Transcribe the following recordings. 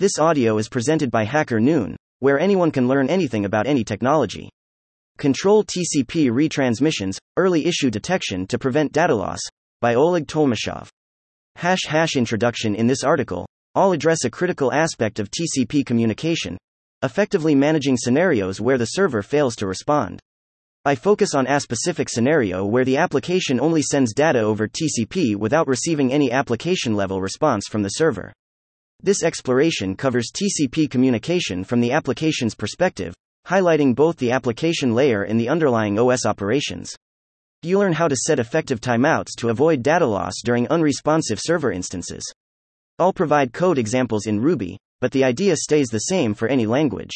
This audio is presented by Hacker Noon, where anyone can learn anything about any technology. Control TCP retransmissions, early issue detection to prevent data loss, by Oleg Tolmashov. Hash hash introduction In this article, I'll address a critical aspect of TCP communication, effectively managing scenarios where the server fails to respond. I focus on a specific scenario where the application only sends data over TCP without receiving any application level response from the server. This exploration covers TCP communication from the application's perspective, highlighting both the application layer and the underlying OS operations. You learn how to set effective timeouts to avoid data loss during unresponsive server instances. I'll provide code examples in Ruby, but the idea stays the same for any language.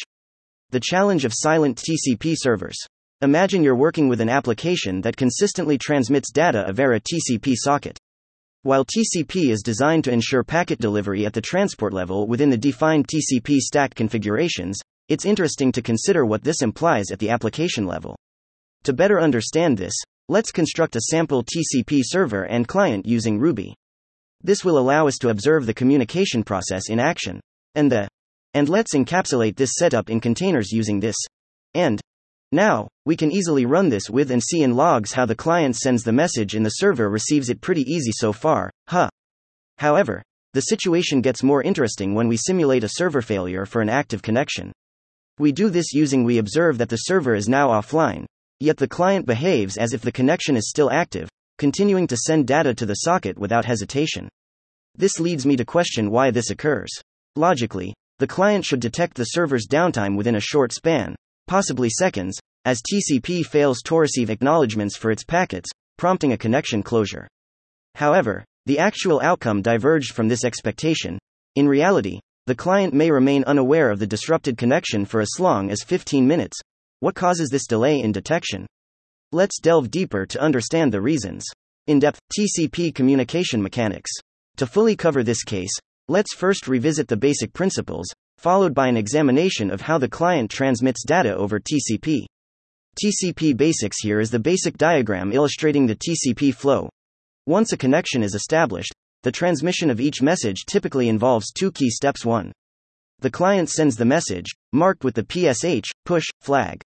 The challenge of silent TCP servers. Imagine you're working with an application that consistently transmits data over a TCP socket. While TCP is designed to ensure packet delivery at the transport level within the defined TCP stack configurations, it's interesting to consider what this implies at the application level. To better understand this, let's construct a sample TCP server and client using Ruby. This will allow us to observe the communication process in action. And the and let's encapsulate this setup in containers using this and now, we can easily run this with and see in logs how the client sends the message and the server receives it pretty easy so far, huh? However, the situation gets more interesting when we simulate a server failure for an active connection. We do this using we observe that the server is now offline, yet the client behaves as if the connection is still active, continuing to send data to the socket without hesitation. This leads me to question why this occurs. Logically, the client should detect the server's downtime within a short span, possibly seconds, as TCP fails to receive acknowledgements for its packets, prompting a connection closure. However, the actual outcome diverged from this expectation. In reality, the client may remain unaware of the disrupted connection for as long as 15 minutes. What causes this delay in detection? Let's delve deeper to understand the reasons. In depth, TCP communication mechanics. To fully cover this case, let's first revisit the basic principles, followed by an examination of how the client transmits data over TCP. TCP basics here is the basic diagram illustrating the TCP flow. Once a connection is established, the transmission of each message typically involves two key steps 1. The client sends the message, marked with the PSH, push, flag.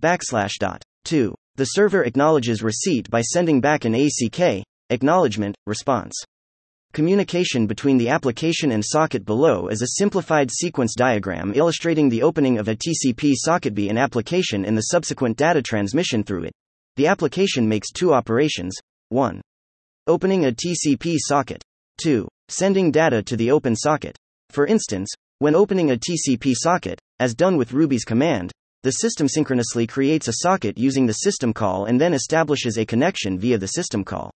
Backslash dot. 2. The server acknowledges receipt by sending back an ACK, acknowledgement, response. Communication between the application and socket below is a simplified sequence diagram illustrating the opening of a TCP socket B an application and the subsequent data transmission through it. The application makes two operations 1. Opening a TCP socket. 2. Sending data to the open socket. For instance, when opening a TCP socket, as done with Ruby's command, the system synchronously creates a socket using the system call and then establishes a connection via the system call.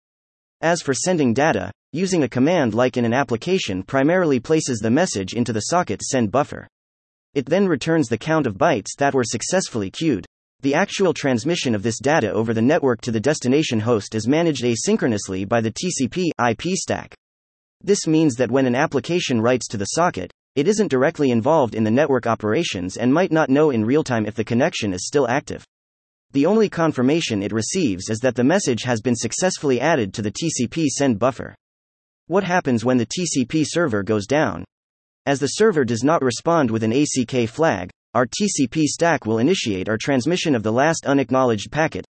As for sending data, using a command like in an application primarily places the message into the socket's send buffer. It then returns the count of bytes that were successfully queued. The actual transmission of this data over the network to the destination host is managed asynchronously by the TCP IP stack. This means that when an application writes to the socket, it isn't directly involved in the network operations and might not know in real time if the connection is still active. The only confirmation it receives is that the message has been successfully added to the TCP send buffer. What happens when the TCP server goes down? As the server does not respond with an ACK flag, our TCP stack will initiate our transmission of the last unacknowledged packet.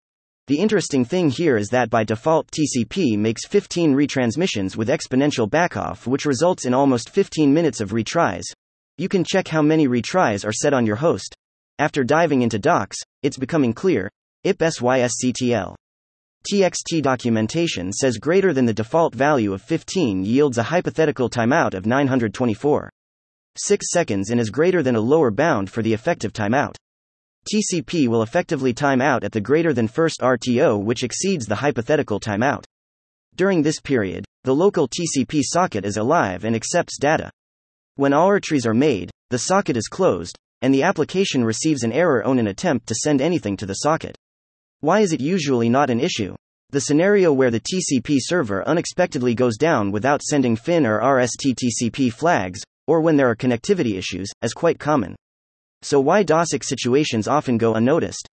The interesting thing here is that by default TCP makes 15 retransmissions with exponential backoff, which results in almost 15 minutes of retries. You can check how many retries are set on your host. After diving into docs, it's becoming clear. IP SYSCTL. TXT documentation says greater than the default value of 15 yields a hypothetical timeout of 924. 6 seconds and is greater than a lower bound for the effective timeout. TCP will effectively time out at the greater than first RTO, which exceeds the hypothetical timeout. During this period, the local TCP socket is alive and accepts data. When all retries are made, the socket is closed, and the application receives an error on an attempt to send anything to the socket. Why is it usually not an issue? The scenario where the TCP server unexpectedly goes down without sending FIN or RST-TCP flags, or when there are connectivity issues, is quite common. So why DOSIC situations often go unnoticed?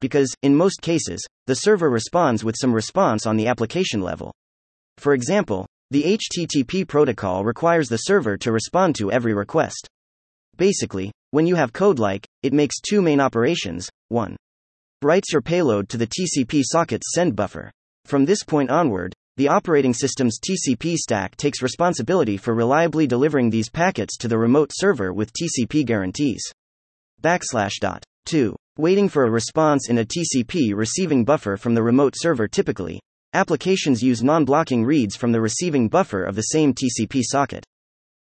Because, in most cases, the server responds with some response on the application level. For example, the HTTP protocol requires the server to respond to every request. Basically, when you have code like, it makes two main operations 1. Writes your payload to the TCP socket's send buffer. From this point onward, the operating system's TCP stack takes responsibility for reliably delivering these packets to the remote server with TCP guarantees. Backslash dot. 2. Waiting for a response in a TCP receiving buffer from the remote server typically. Applications use non blocking reads from the receiving buffer of the same TCP socket.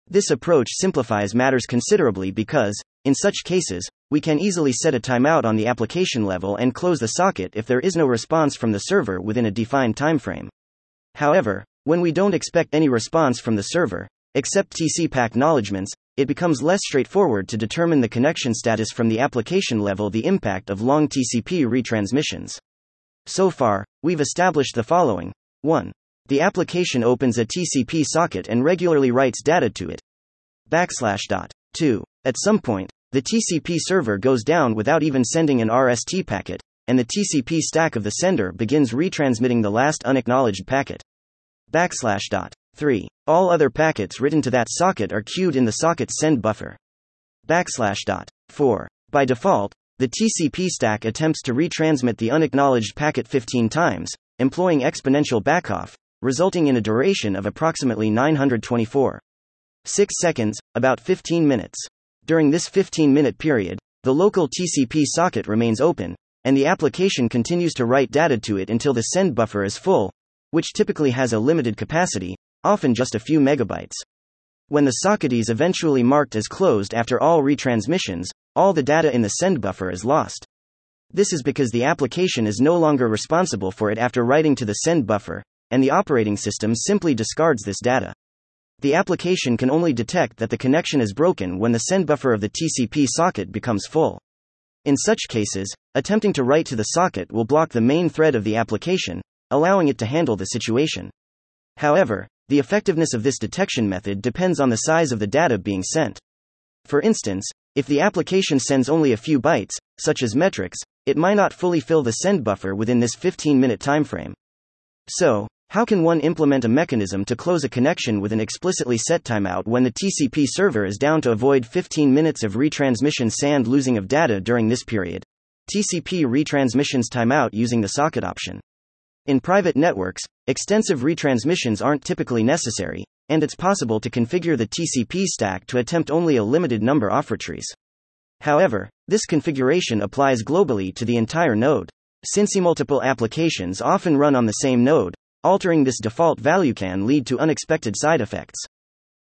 This approach simplifies matters considerably because, in such cases, we can easily set a timeout on the application level and close the socket if there is no response from the server within a defined timeframe. However, when we don't expect any response from the server, except TCP acknowledgements, it becomes less straightforward to determine the connection status from the application level the impact of long TCP retransmissions. So far, we've established the following 1. The application opens a TCP socket and regularly writes data to it. Backslash dot. 2. At some point, the TCP server goes down without even sending an RST packet, and the TCP stack of the sender begins retransmitting the last unacknowledged packet. Backslash dot. 3. All other packets written to that socket are queued in the socket's send buffer. Backslash dot. 4. By default, the TCP stack attempts to retransmit the unacknowledged packet 15 times, employing exponential backoff, resulting in a duration of approximately 924. 6 seconds, about 15 minutes. During this 15 minute period, the local TCP socket remains open, and the application continues to write data to it until the send buffer is full, which typically has a limited capacity, often just a few megabytes. When the socket is eventually marked as closed after all retransmissions, all the data in the send buffer is lost. This is because the application is no longer responsible for it after writing to the send buffer, and the operating system simply discards this data. The application can only detect that the connection is broken when the send buffer of the TCP socket becomes full. In such cases, attempting to write to the socket will block the main thread of the application, allowing it to handle the situation. However, the effectiveness of this detection method depends on the size of the data being sent. For instance, if the application sends only a few bytes, such as metrics, it might not fully fill the send buffer within this 15 minute timeframe. So, how can one implement a mechanism to close a connection with an explicitly set timeout when the TCP server is down to avoid 15 minutes of retransmission sand losing of data during this period? TCP retransmissions timeout using the socket option. In private networks, extensive retransmissions aren't typically necessary, and it's possible to configure the TCP stack to attempt only a limited number of trees. However, this configuration applies globally to the entire node. Since multiple applications often run on the same node, Altering this default value can lead to unexpected side effects.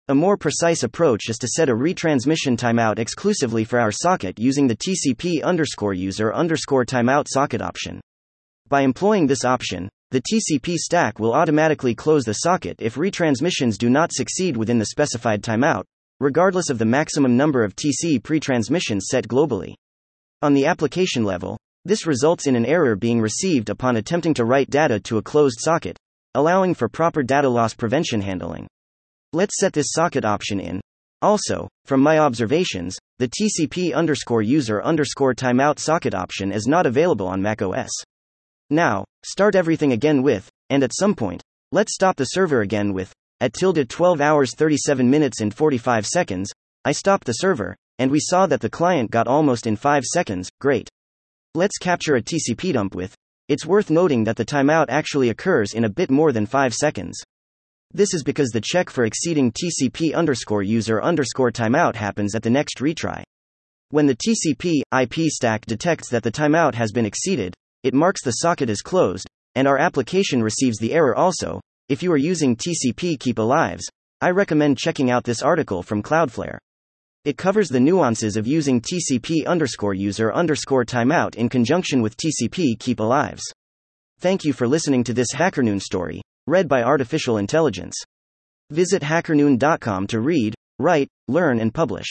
A more precise approach is to set a retransmission timeout exclusively for our socket using the TCP underscore user underscore timeout socket option. By employing this option, the TCP stack will automatically close the socket if retransmissions do not succeed within the specified timeout, regardless of the maximum number of TCP retransmissions set globally. On the application level, this results in an error being received upon attempting to write data to a closed socket, allowing for proper data loss prevention handling. Let's set this socket option in. Also, from my observations, the TCP underscore user underscore timeout socket option is not available on macOS. Now, start everything again with, and at some point, let's stop the server again with, at tilde 12 hours 37 minutes and 45 seconds, I stopped the server, and we saw that the client got almost in 5 seconds, great. Let's capture a TCP dump with, it's worth noting that the timeout actually occurs in a bit more than 5 seconds. This is because the check for exceeding TCP underscore user underscore timeout happens at the next retry. When the TCP IP stack detects that the timeout has been exceeded, it marks the socket as closed, and our application receives the error also. If you are using TCP keep alives, I recommend checking out this article from Cloudflare. It covers the nuances of using TCP underscore user underscore timeout in conjunction with TCP keep alives. Thank you for listening to this HackerNoon story, read by Artificial Intelligence. Visit hackerNoon.com to read, write, learn, and publish.